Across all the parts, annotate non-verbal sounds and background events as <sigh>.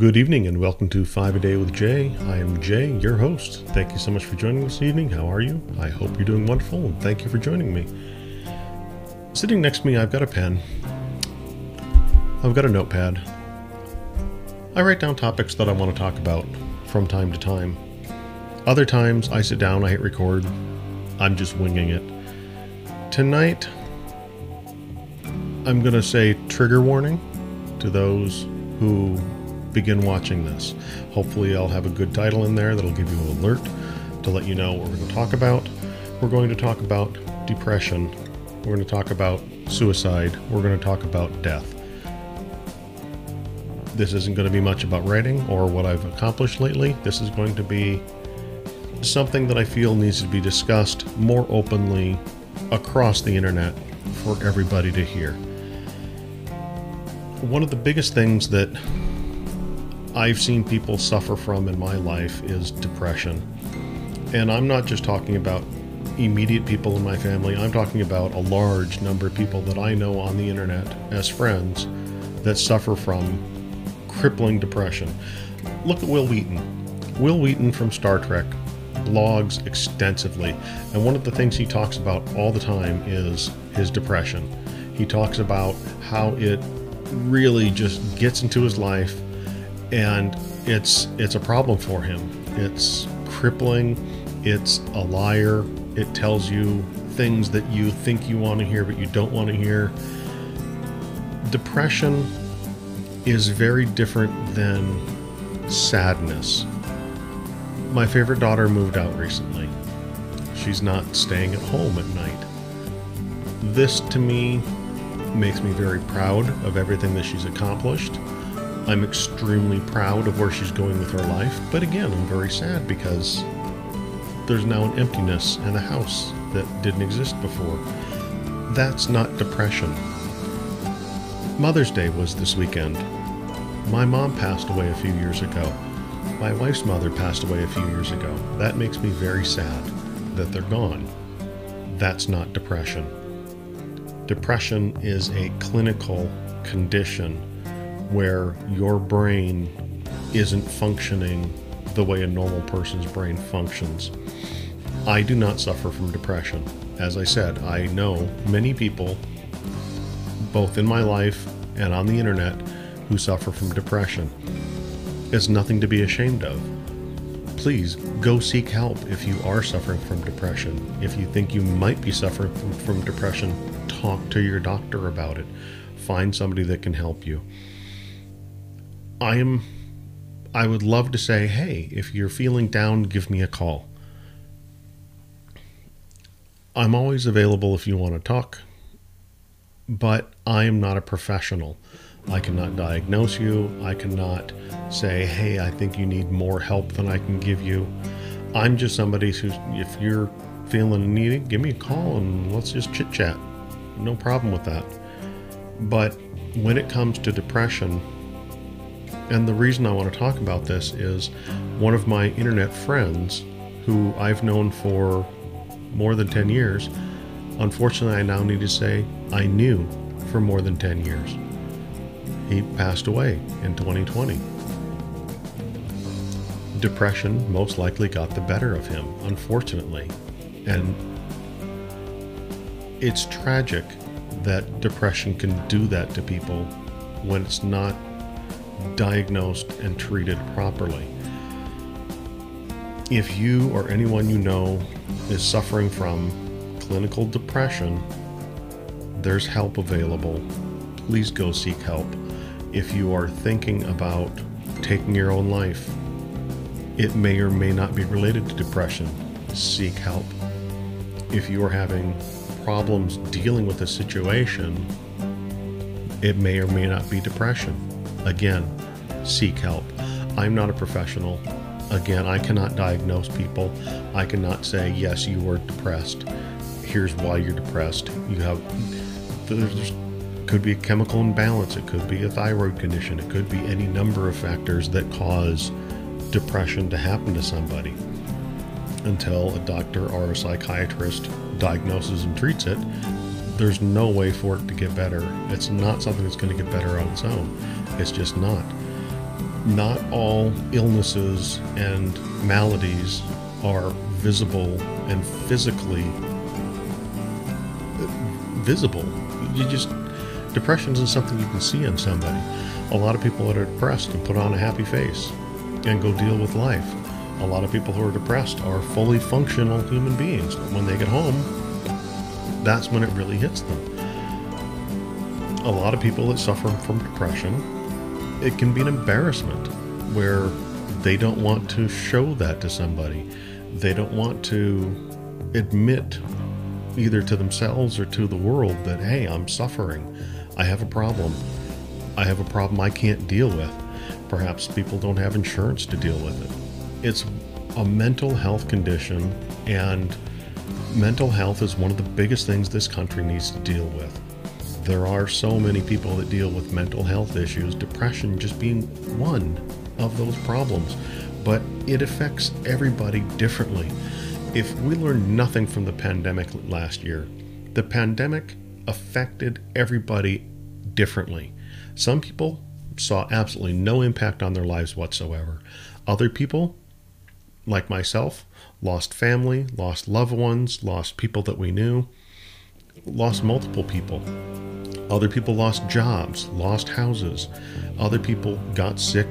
Good evening and welcome to Five a Day with Jay. I am Jay, your host. Thank you so much for joining this evening. How are you? I hope you're doing wonderful and thank you for joining me. Sitting next to me, I've got a pen, I've got a notepad. I write down topics that I want to talk about from time to time. Other times, I sit down, I hit record, I'm just winging it. Tonight, I'm going to say trigger warning to those who begin watching this. Hopefully, I'll have a good title in there that'll give you an alert to let you know what we're going to talk about. We're going to talk about depression. We're going to talk about suicide. We're going to talk about death. This isn't going to be much about writing or what I've accomplished lately. This is going to be something that I feel needs to be discussed more openly across the internet for everybody to hear. One of the biggest things that I've seen people suffer from in my life is depression. And I'm not just talking about immediate people in my family, I'm talking about a large number of people that I know on the internet as friends that suffer from crippling depression. Look at Wil Wheaton. Wil Wheaton from Star Trek blogs extensively, and one of the things he talks about all the time is his depression. He talks about how it really just gets into his life and it's it's a problem for him. It's crippling, it's a liar. It tells you things that you think you want to hear but you don't want to hear. Depression is very different than sadness. My favorite daughter moved out recently. She's not staying at home at night. This to me makes me very proud of everything that she's accomplished. I'm extremely proud of where she's going with her life, but again, I'm very sad because there's now an emptiness and a house that didn't exist before. That's not depression. Mother's Day was this weekend. My mom passed away a few years ago. My wife's mother passed away a few years ago. That makes me very sad that they're gone. That's not depression. Depression is a clinical condition where your brain isn't functioning the way a normal person's brain functions. I do not suffer from depression. As I said, I know many people, both in my life and on the internet, who suffer from depression. It's nothing to be ashamed of. Please go seek help if you are suffering from depression. If you think you might be suffering from, depression, talk to your doctor about it. Find somebody that can help you. I am I would love to say, "Hey, if you're feeling down, give me a call." I'm always available if you want to talk, but I am not a professional. I cannot diagnose you. I cannot say, hey, I think you need more help than I can give you. I'm just somebody who, if you're feeling needy, give me a call and let's just chit chat. No problem with that. But when it comes to depression, and the reason I want to talk about this is one of my internet friends who I've known for more than 10 years, unfortunately, I now need to say I knew for more than 10 years. He passed away in 2020. Depression most likely got the better of him, unfortunately. And it's tragic that depression can do that to people when it's not diagnosed and treated properly. If you or anyone you know is suffering from clinical depression, there's help available. Please go seek help. If you are thinking about taking your own life, it may or may not be related to depression. Seek help. If you are having problems dealing with a situation, it may or may not be depression. Again, seek help. I'm not a professional. Again, I cannot diagnose people. I cannot say, yes, you are depressed. Here's why you're depressed. You have, there's, could be a chemical imbalance. It could be a thyroid condition. It could be any number of factors that cause depression to happen to somebody. Until a doctor or a psychiatrist diagnoses and treats it, there's no way for it to get better. It's not something that's going to get better on its own. It's just not. not all illnesses and maladies are visible and physically uh, visible. You just depression isn't something you can see in somebody. A lot of people that are depressed can put on a happy face and go deal with life. A lot of people who are depressed are fully functional human beings. When they get home, that's when it really hits them. A lot of people that suffer from depression, it can be an embarrassment where they don't want to show that to somebody. They don't want to admit either to themselves or to the world that, hey, I'm suffering. I have a problem. I have a problem I can't deal with. Perhaps people don't have insurance to deal with it. It's a mental health condition, and mental health is one of the biggest things this country needs to deal with. There are so many people that deal with mental health issues, depression just being one of those problems, but it affects everybody differently if we learned nothing from the pandemic last year, the pandemic affected everybody differently. Some people saw absolutely no impact on their lives whatsoever. Other people, like myself, lost family, lost loved ones, lost people that we knew, lost multiple people. Other people lost jobs, lost houses. Other people got sick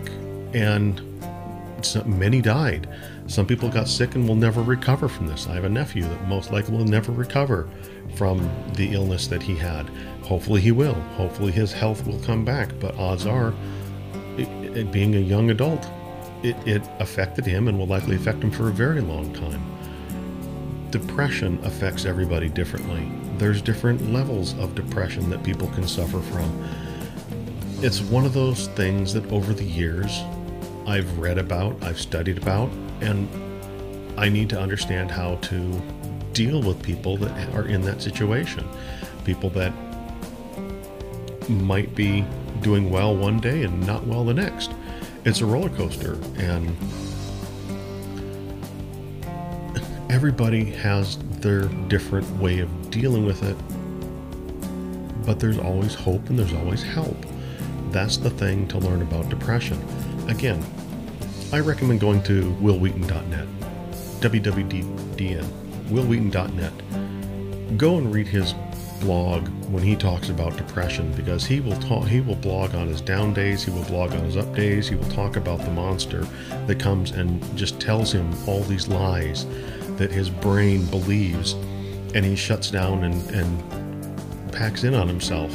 and many died. Some people got sick and will never recover from this. I have a nephew that most likely will never recover from the illness that he had. Hopefully, he will. Hopefully, his health will come back. But odds are, it, it, being a young adult, it, it affected him and will likely affect him for a very long time. Depression affects everybody differently. There's different levels of depression that people can suffer from. It's one of those things that over the years I've read about, I've studied about, and I need to understand how to deal with people that are in that situation. People that might be doing well one day and not well the next. It's a roller coaster, and everybody has their different way of dealing with it. But there's always hope and there's always help. That's the thing to learn about depression. Again, I recommend going to wilwheaton.net, www.dn, wilwheaton.net. Go and read his blog when he talks about depression because he will talk he will blog on his down days he will blog on his up days he will talk about the monster that comes and just tells him all these lies that his brain believes and he shuts down and, and packs in on himself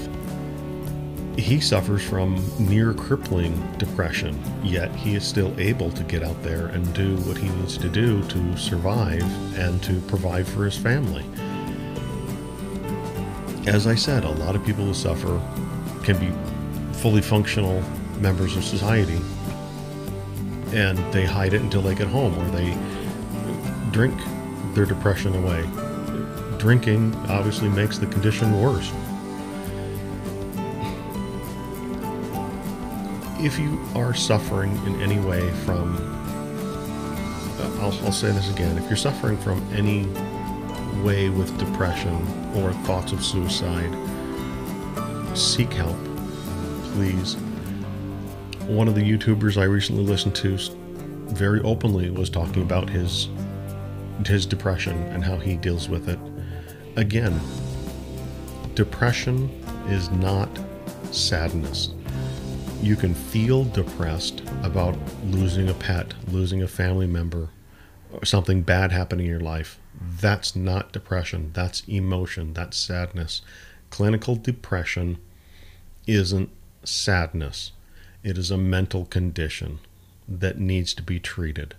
he suffers from near crippling depression, yet he is still able to get out there and do what he needs to do to survive and to provide for his family. As I said, a lot of people who suffer can be fully functional members of society and they hide it until they get home or they drink their depression away. Drinking obviously makes the condition worse. if you are suffering in any way from, uh, I'll, I'll say this again, if you're suffering from any way with depression or thoughts of suicide, seek help, please. One of the YouTubers I recently listened to very openly was talking about his his depression and how he deals with it. Again, depression is not sadness you can feel depressed about losing a pet, losing a family member, or something bad happening in your life. That's not depression. That's emotion. That's sadness. Clinical depression isn't sadness, it is a mental condition that needs to be treated.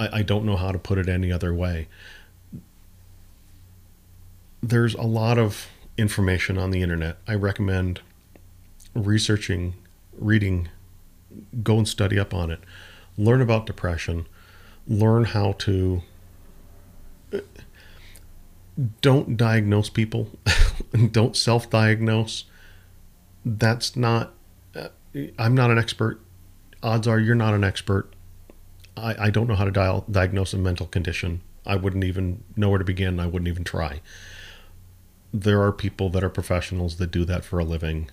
I, I don't know how to put it any other way. There's a lot of information on the internet. I recommend researching, reading, go and study up on it. Learn about depression. Learn how to. Don't diagnose people. <laughs> don't self diagnose. That's not. Uh, I'm not an expert. Odds are you're not an expert. I, I don't know how to dial, diagnose a mental condition. I wouldn't even know where to begin. I wouldn't even try. There are people that are professionals that do that for a living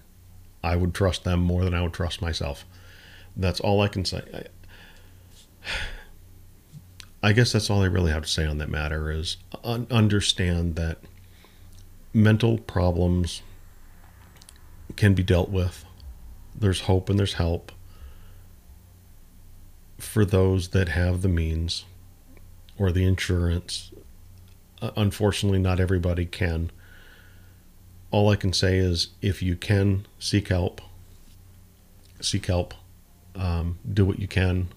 I would trust them more than I would trust myself. That's all I can say. I, I guess that's all I really have to say on that matter is un- understand that mental problems can be dealt with. There's hope and there's help for those that have the means or the insurance. Uh, unfortunately, not everybody can. All I can say is if you can seek help, seek help, um, do what you can.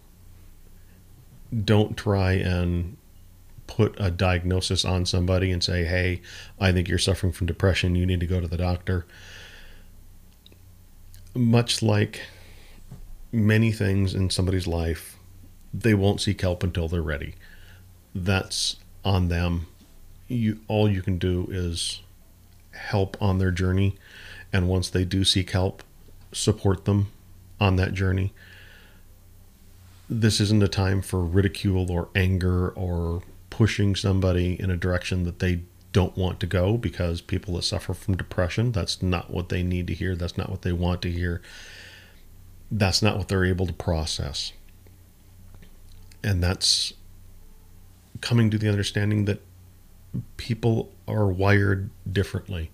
Don't try and put a diagnosis on somebody and say, hey, I think you're suffering from depression. You need to go to the doctor. Much like many things in somebody's life, they won't seek help until they're ready. That's on them. You all you can do is help on their journey and once they do seek help, support them on that journey. This isn't a time for ridicule or anger or pushing somebody in a direction that they don't want to go because people that suffer from depression, that's not what they need to hear. That's not what they want to hear. That's not what they're able to process. And that's coming to the understanding that people are wired differently.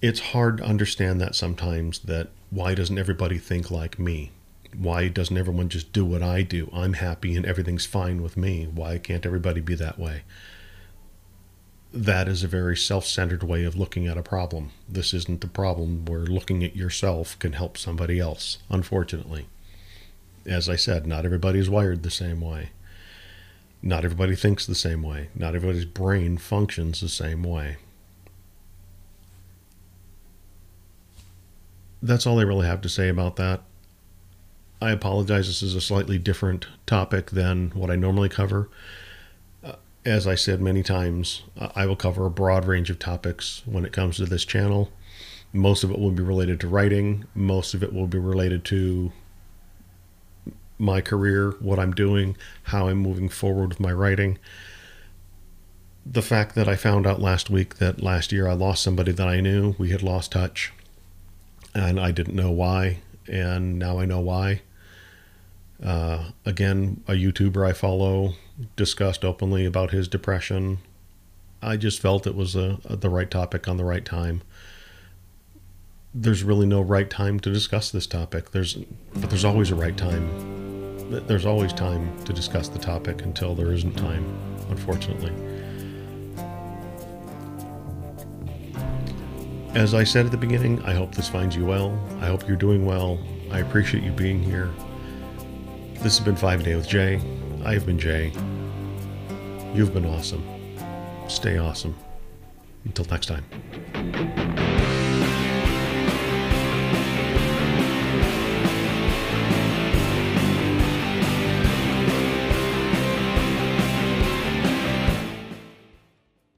It's hard to understand that sometimes that why doesn't everybody think like me? Why doesn't everyone just do what I do? I'm happy and everything's fine with me. Why can't everybody be that way? That is a very self centered way of looking at a problem. This isn't the problem where looking at yourself can help somebody else, unfortunately. As I said, not everybody is wired the same way. Not everybody thinks the same way. Not everybody's brain functions the same way. That's all I really have to say about that. I apologize. This is a slightly different topic than what I normally cover. As I said many times, I will cover a broad range of topics when it comes to this channel. Most of it will be related to writing, most of it will be related to my career, what I'm doing, how I'm moving forward with my writing. The fact that I found out last week that last year I lost somebody that I knew, we had lost touch, and I didn't know why, and now I know why. Uh, again, a YouTuber I follow discussed openly about his depression. I just felt it was a, a, the right topic on the right time. There's really no right time to discuss this topic. There's, but there's always a right time. There's always time to discuss the topic until there isn't time, unfortunately. As I said at the beginning, I hope this finds you well. I hope you're doing well. I appreciate you being here. This has been 5 Day with Jay. I have been Jay. You've been awesome. Stay awesome. Until next time.